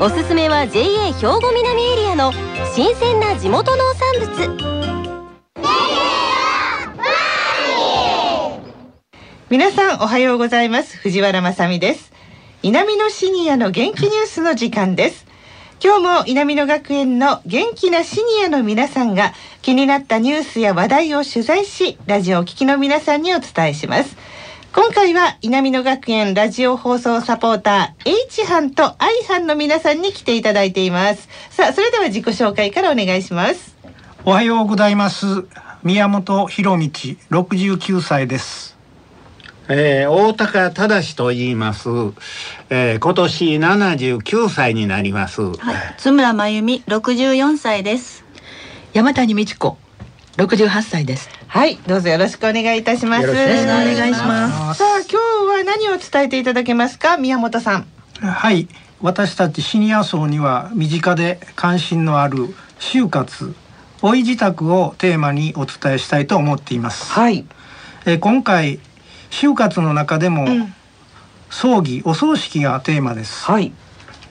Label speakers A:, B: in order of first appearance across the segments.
A: おすすめは JA 兵庫南エリアの新鮮な地元農産物。
B: 皆さんおはようございます。藤原まさです。南のシニアの元気ニュースの時間です。今日も南野学園の元気なシニアの皆さんが気になったニュースや話題を取材しラジオを聴きの皆さんにお伝えします。今回は南野学園ラジオ放送サポーター H 班と I 班の皆さんに来ていただいています。さあそれでは自己紹介からお願いします。
C: おはようございます。宮本博道69歳です。
D: えー、大高忠と言います、えー、今年79歳になります、
E: はい、津村真由美64歳です。
F: 山谷美智子68歳です
B: はいどうぞよろしくお願いいたします。
F: よろしくお願いします。
B: さあ今日は何を伝えていただけますか？宮本さん。
C: はい私たちシニア層には身近で関心のある就活老い自宅をテーマにお伝えしたいと思っています、
B: はい。
C: えー、今回就活の中でも、うん、葬儀お葬式がテーマです、
B: はい、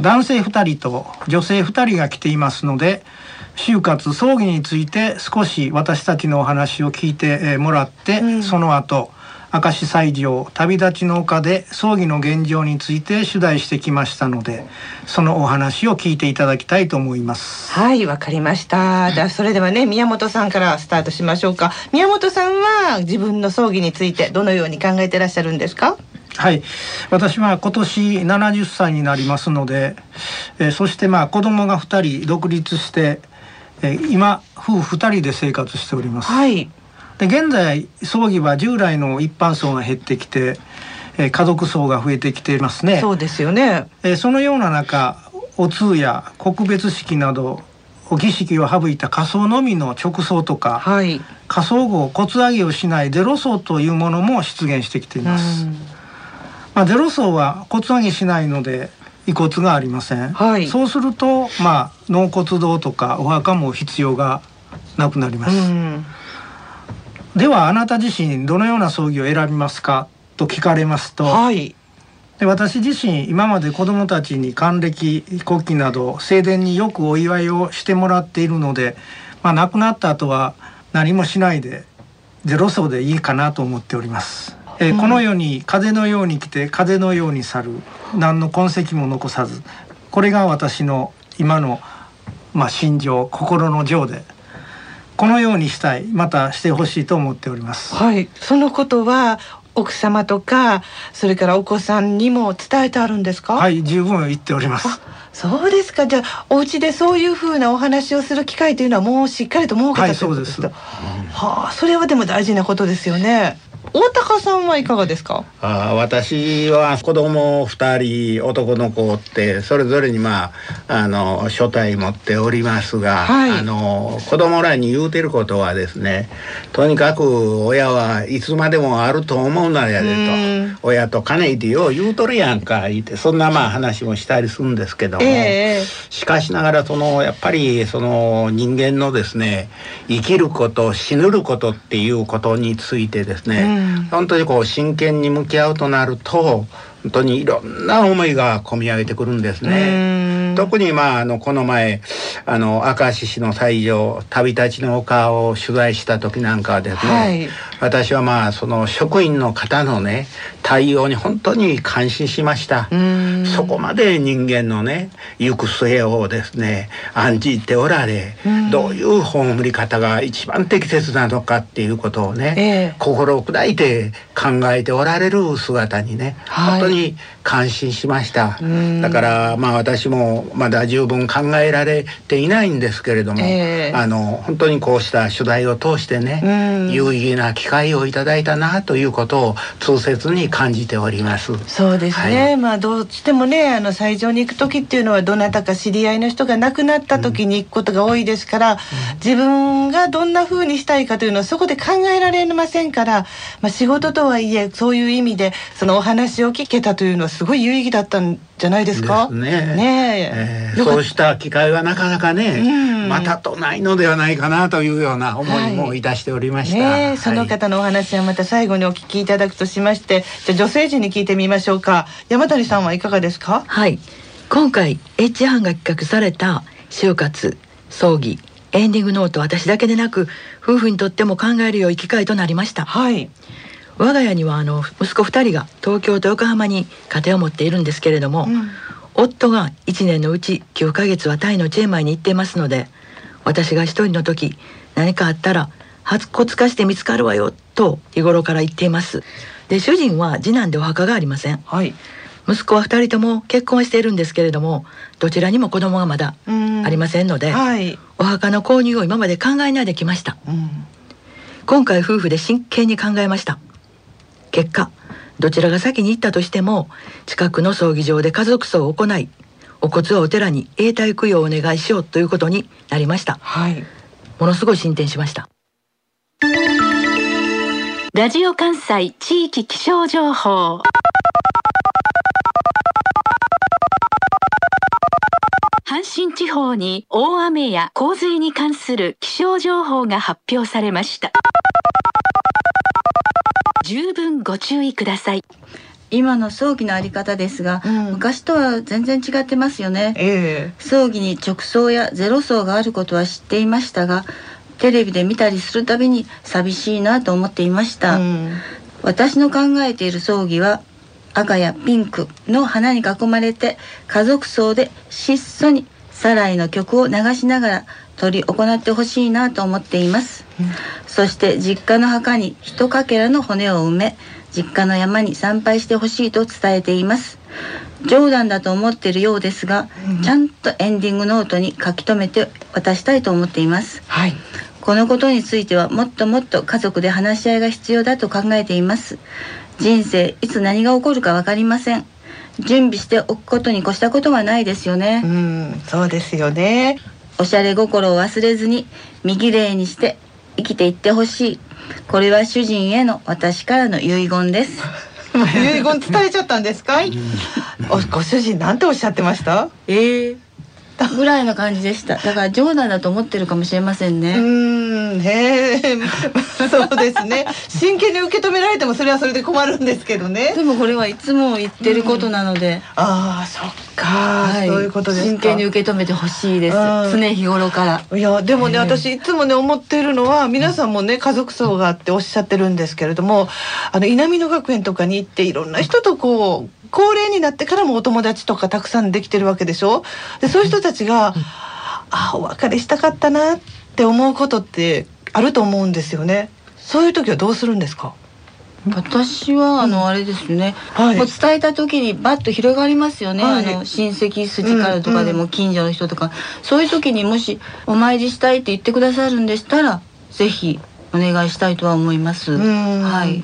C: 男性2人と女性2人が来ていますので就活葬儀について少し私たちのお話を聞いてもらって、うん、その後明石西条旅立ちの丘で葬儀の現状について取材してきましたのでそのお話を聞いていただきたいと思います。
B: はいわかりました。じゃあそれではね宮本さんからスタートしましょうか。宮本さんは自分の葬儀についてどのように考えてらっしゃるんですか？
C: はい。私は今年70歳になりますので、えー、そしてまあ子供が2人独立して、えー、今夫婦2人で生活しております
B: はい
C: で現在葬儀は従来の一般層が減ってきて、えー、家族層が増えてきていますね。
B: そうですよね。
C: えー、そのような中お通や告別式などお儀式を省いた仮葬のみの直葬とか、
B: はい、
C: 仮葬後骨上げをしないゼロ葬というものも出現してきています。まあ、ゼロ葬は骨上げしないので遺骨がありません。
B: はい、
C: そうするとまあ納骨堂とかお墓も必要がなくなります。ではあなた自身どのような葬儀を選びますか？と聞かれますと、
B: はい、
C: で私自身今まで子どもたちに還暦国旗など盛電によくお祝いをしてもらっているので、まあ、亡くなった後は何もしないでゼロ層でいいかなと思っております。えー、この世に風のように来て風のように去る何の痕跡も残さずこれが私の今の、まあ、心情心の情でこのようにしたいまたしてほしいと思っております。
B: はい、そのことは奥様とかそれからお子さんにも伝えてあるんですか？
C: はい、十分言っております。
B: そうですか。じゃあお家でそういう風なお話をする機会というのはもうしっかりと設けた
C: はい、そうです。
B: はあ、それはでも大事なことですよね。大高さんはいかがですか？
D: あ私は子供2人男の子ってそれぞれにまああの所帯持っておりますが、
B: はい、
D: あの子供らに言うてることはですねとにかく親はいつまでもあると思うなやでと親と金いてよう言うとるやんか言ってそんなまあ話もしたりするんですけども、
B: えー、
D: しかしながらそのやっぱりその人間のですね生きること死ぬることっていうことについてですね、
B: うん
D: 本当にこう真剣に向き合うとなると本当にいろんな思いが込み上げてくるんですね。特にまああのこの前あの明石市の西条旅立ちの丘を取材した時なんかはですね、
B: はい、
D: 私はまあその職員の方のね対応に本当に感心しました。そこまで人間のね行く末をですね案じておられどういう葬り方が一番適切なのかっていうことをね、
B: えー、
D: 心を砕いて考えておられる姿にね、
B: はい、
D: 本当に感心しました。だからまあ私もまだ十分考えられていないんですけれども、
B: えー、
D: あの本当にこうした取材を通してね有意義な機会をいただいたなということを痛切に感じております。
B: そうですね、
D: はい。
B: まあどうしてもねあの斎場に行く時っていうのはどなたか知り合いの人が亡くなった時に行くことが多いですから、自分がどんな風にしたいかというのはそこで考えられませんから、まあ、仕事とはいえそういう意味でそのお話を聞けたというのはすごい有意義だったんじゃないですか？
D: ですね。
B: ね
D: そうした機会はなかなかね、
B: うん。
D: またとないのではないかなというような思いもいたしておりました。
B: ねえその方のお話はまた最後にお聞きいただくとしましてじゃあ女性陣に聞いてみましょうか。山谷さんはいかがですか？
F: はい。今回 H 班が企画された就活葬儀エンディングノート私だけでなく夫婦にとっても考える良い機会となりました。
B: はい。
F: 我が家にはあの息子2人が東京と横浜に家庭を持っているんですけれども、
B: うん
F: 夫が1年のうち9ヶ月はタイのチェンマイに行っていますので私が一人の時何かあったら白骨化して見つかるわよと日頃から言っています。で主人は次男でお墓がありません。
B: はい。
F: 息子は2人とも結婚はしているんですけれどもどちらにも子供がまだ
B: うん。
F: ありませんので、
B: はい、
F: お墓の購入を今まで考えないできました。
B: うん。
F: 今回夫婦で真剣に考えました。結果どちらが先に行ったとしても近くの葬儀場で家族葬を行いお骨はお寺に永代供養をお願いしようということになりました。
B: はい。
F: ものすごい進展しました。
G: ラジオ関西地域気象情報。阪神地方に大雨や洪水に関する気象情報が発表されました十分ご注意ください。
E: 今の葬儀のあり方ですが、
B: うん。
E: 昔とは全然違ってますよね。
B: え
E: 葬儀に直葬やゼロ葬があることは知っていましたがテレビで見たりするたびに寂しいなと思っていまし
B: え
E: た、
B: うん。
E: 私の考えている葬儀は赤やピンクの花に囲まれて家族葬で質素にサライの曲を流しながら執り行ってほしいなと思っています、そして実家の墓に一かけらの骨を埋め実家の山に参拝してほしいと伝えています。冗談だと思っているようですが、ちゃんとエンディングノートに書き留めて渡したいと思っています。
B: はい。
E: このことについてはもっともっと家族で話し合いが必要だと考えています。人生いつ何が起こるか分かりません。準備しておくことに越したことはないですよね、
B: うんそうですよね。
E: おしゃれ心を忘れずに身綺麗にして生きていってほしい。これは主人への私からの遺言です。
B: 遺言伝えちゃったんですかおご主人なんておっしゃってました？
E: ええぐらいの感じでした。だから冗談だと思ってるかもしれません
B: う
E: ね、
B: ーん。へえ。そうですね。真剣に受け止められてもそれはそれで困るんですけどね。
E: でもこれはいつも言ってることなので、
B: ああそっか、
E: はい。
B: そういうことですか。
E: 真剣に受け止めてほしいです。
B: うん。
E: 常日頃から。
B: いやでもね、
E: ええ。
B: 私いつもね思っているのは皆さんもね家族葬があっておっしゃってるんですけれどもあの稲美野学園とかに行っていろんな人とこう高齢になってからもお友達とかたくさんできてるわけでしょ？でそういう人たちが、あお別れしたかったなって思うことってあると思うんですよね。そういう時はどうするんですか？
E: 私はあのあれですね、
B: はい。
E: もう伝えた時にバッと広がりますよね、
B: はい。
E: あの親戚筋からとかで
B: うん
E: も近所の人とか、そういう時にもしお参りしたいって言ってくださるんでしたらぜひお願いしたいとは思います。
B: うん。
E: はい。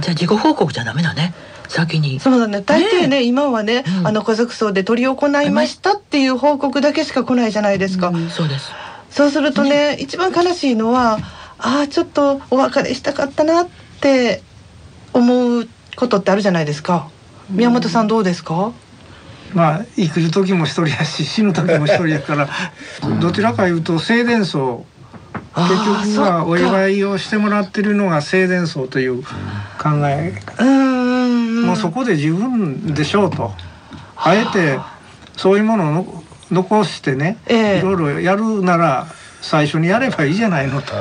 F: じゃあ自己報告じゃダメだね先に。
B: そうだね。大抵ね今はね、
F: うん。
B: あの家族葬で執り行いましたっていう報告だけしか来ないじゃないですか、
E: うん
F: そうです。
B: そうするとね一番悲しいのはああちょっとお別れしたかったなって思うことってあるじゃないですか。宮本さんどうですか、
C: まあ生きる時も一人やし死ぬ時も一人やからどちらかいうと生前葬。
B: あ
C: 結
B: ー
C: 局はお祝いをしてもらってるのが生前葬という考え。
B: うーん
C: もうそこで十分でしょうと。あえてそういうものをの残してね、
B: ええ。
C: いろいろやるなら最初にやればいいじゃないのと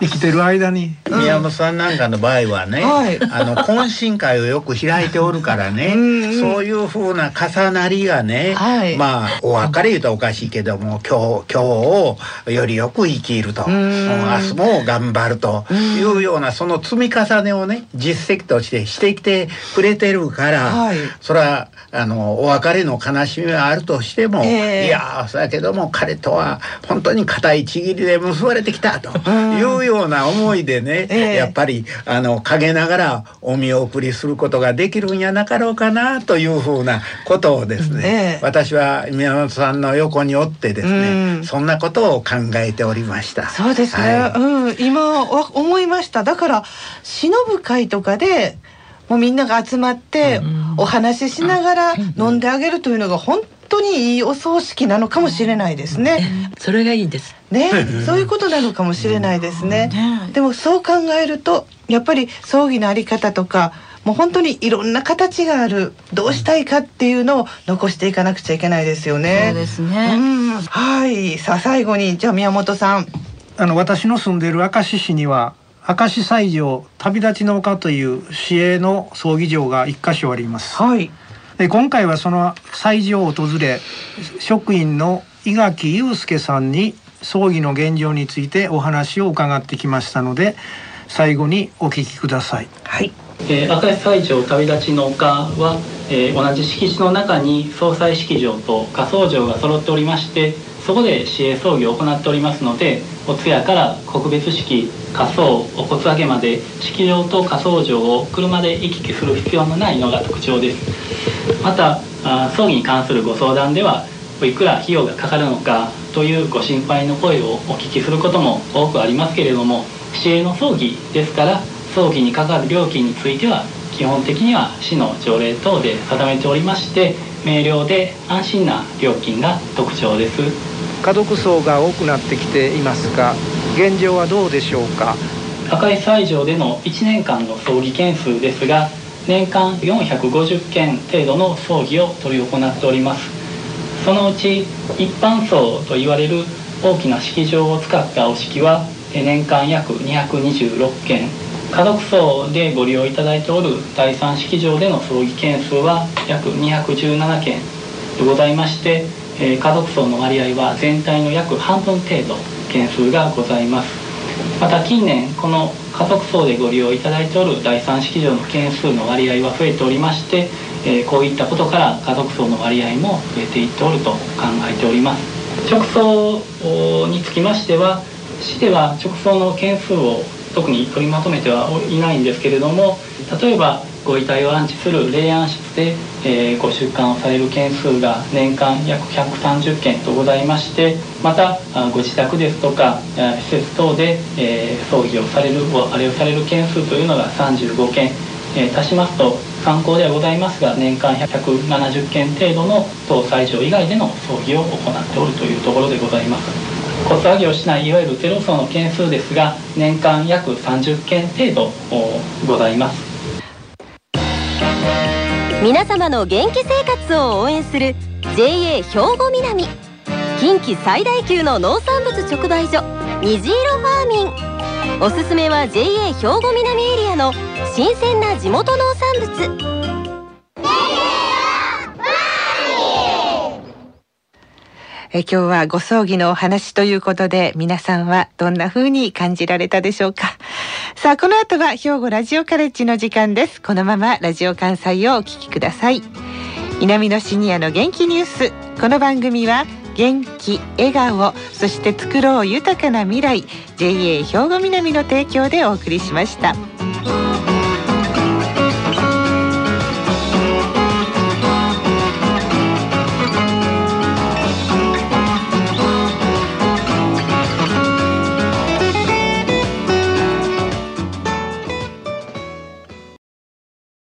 C: 生きてる間に。
D: 宮本さんなんかの場合はね、
B: はい。
D: あの懇親会をよく開いておるからね
B: うんうん。
D: そういうふうな重なりがね、
B: はい。
D: まあお別れ言うとおかしいけども今日今日をよりよく生きると、
B: うん。
D: 明日も頑張るというようなその積み重ねをね実績としてしてきてくれてるから、
B: はい。
D: それはあのお別れの悲しみはあるとしても、えー、いやそやけども彼とは本当に固いちぎりで結ばれてきたというような思いでね、えー、やっぱりあの陰ながらお見送りすることができるんやなかろうかなというふうなことをですね、えー、私は宮本さんの横におってですね、そんなことを考えておりました。
B: そうですね、はい、うん、今思いました。だから忍ぶ会とかでもうみんなが集まってお話ししながら飲んであげるというのが本当にいいお葬式なのかもしれないですね。
F: それがいいです。
B: ね、そういうことなのかもしれないですね。でもそう考えるとやっぱり葬儀のあり方とかもう本当にいろんな形があるどうしたいかっていうのを残していかなくちゃいけないですよね。
E: そうですね。
B: はいさあ最後にじゃあ宮本さん。
C: あの私の住んでいる明石市には明石西条旅立ちの丘という市営の葬儀場が一箇所あります。
B: はい。
C: で今回はその西条を訪れ職員の伊垣祐介さんに葬儀の現状についてお話を伺ってきましたので最後にお聞きください。
B: はい。
H: えー、明石西条旅立ちの丘は、えー、同じ敷地の中に総裁式場と火葬場が揃っておりましてそこで市営葬儀を行っておりますのでお通夜から告別式火葬お骨上げまで式場と火葬場を車で行き来する必要のないのが特徴です。また葬儀に関するご相談ではいくら費用がかかるのかというご心配の声をお聞きすることも多くありますけれども市営の葬儀ですから葬儀にかかる料金については基本的には市の条例等で定めておりまして明瞭で安心な料金が特徴です。
C: 家族層が多くなってきていますが現状はどうでしょうか？
H: 赤い西条での1年間の葬儀件数ですが年間450件程度の葬儀を執り行っております。そのうち一般葬といわれる大きな式場を使ったお式は年間約226件家族葬でご利用いただいておる第三式場での葬儀件数は約217件。でございましてえー、家族層の割合は全体の約半分程度件数がございます。また近年この家族層でご利用いただいておる第三式場の件数の割合は増えておりまして、えー、こういったことから家族層の割合も増えていっておると考えております。直送につきましては市では直送の件数を特に取りまとめてはいないんですけれども例えばご遺体を安置する霊安室で、えー、ご出棺をされる件数が年間約130件とございましてまたご自宅ですとか施設等で、えー、葬儀をされるあれをされる件数というのが35件、えー、足しますと参考ではございますが年間170件程度の当斎場以外での葬儀を行っておるというところでございます。骨上げをしないいわゆるゼロ層の件数ですが年間約30件程度ございます。
A: 皆様の元気生活を応援する JA 兵庫南近畿最大級の農産物直売所虹色ファーミン。おすすめは JA 兵庫南エリアの新鮮な地元農産物。
B: え今日はご葬儀のお話ということで皆さんはどんな風に感じられたでしょうか。さあこの後は兵庫ラジオカレッジの時間です。このままラジオ関西をお聞きください。南のシニアの元気ニュース。この番組は元気笑顔そして作ろう豊かな未来。JA 兵庫南の提供でお送りしました。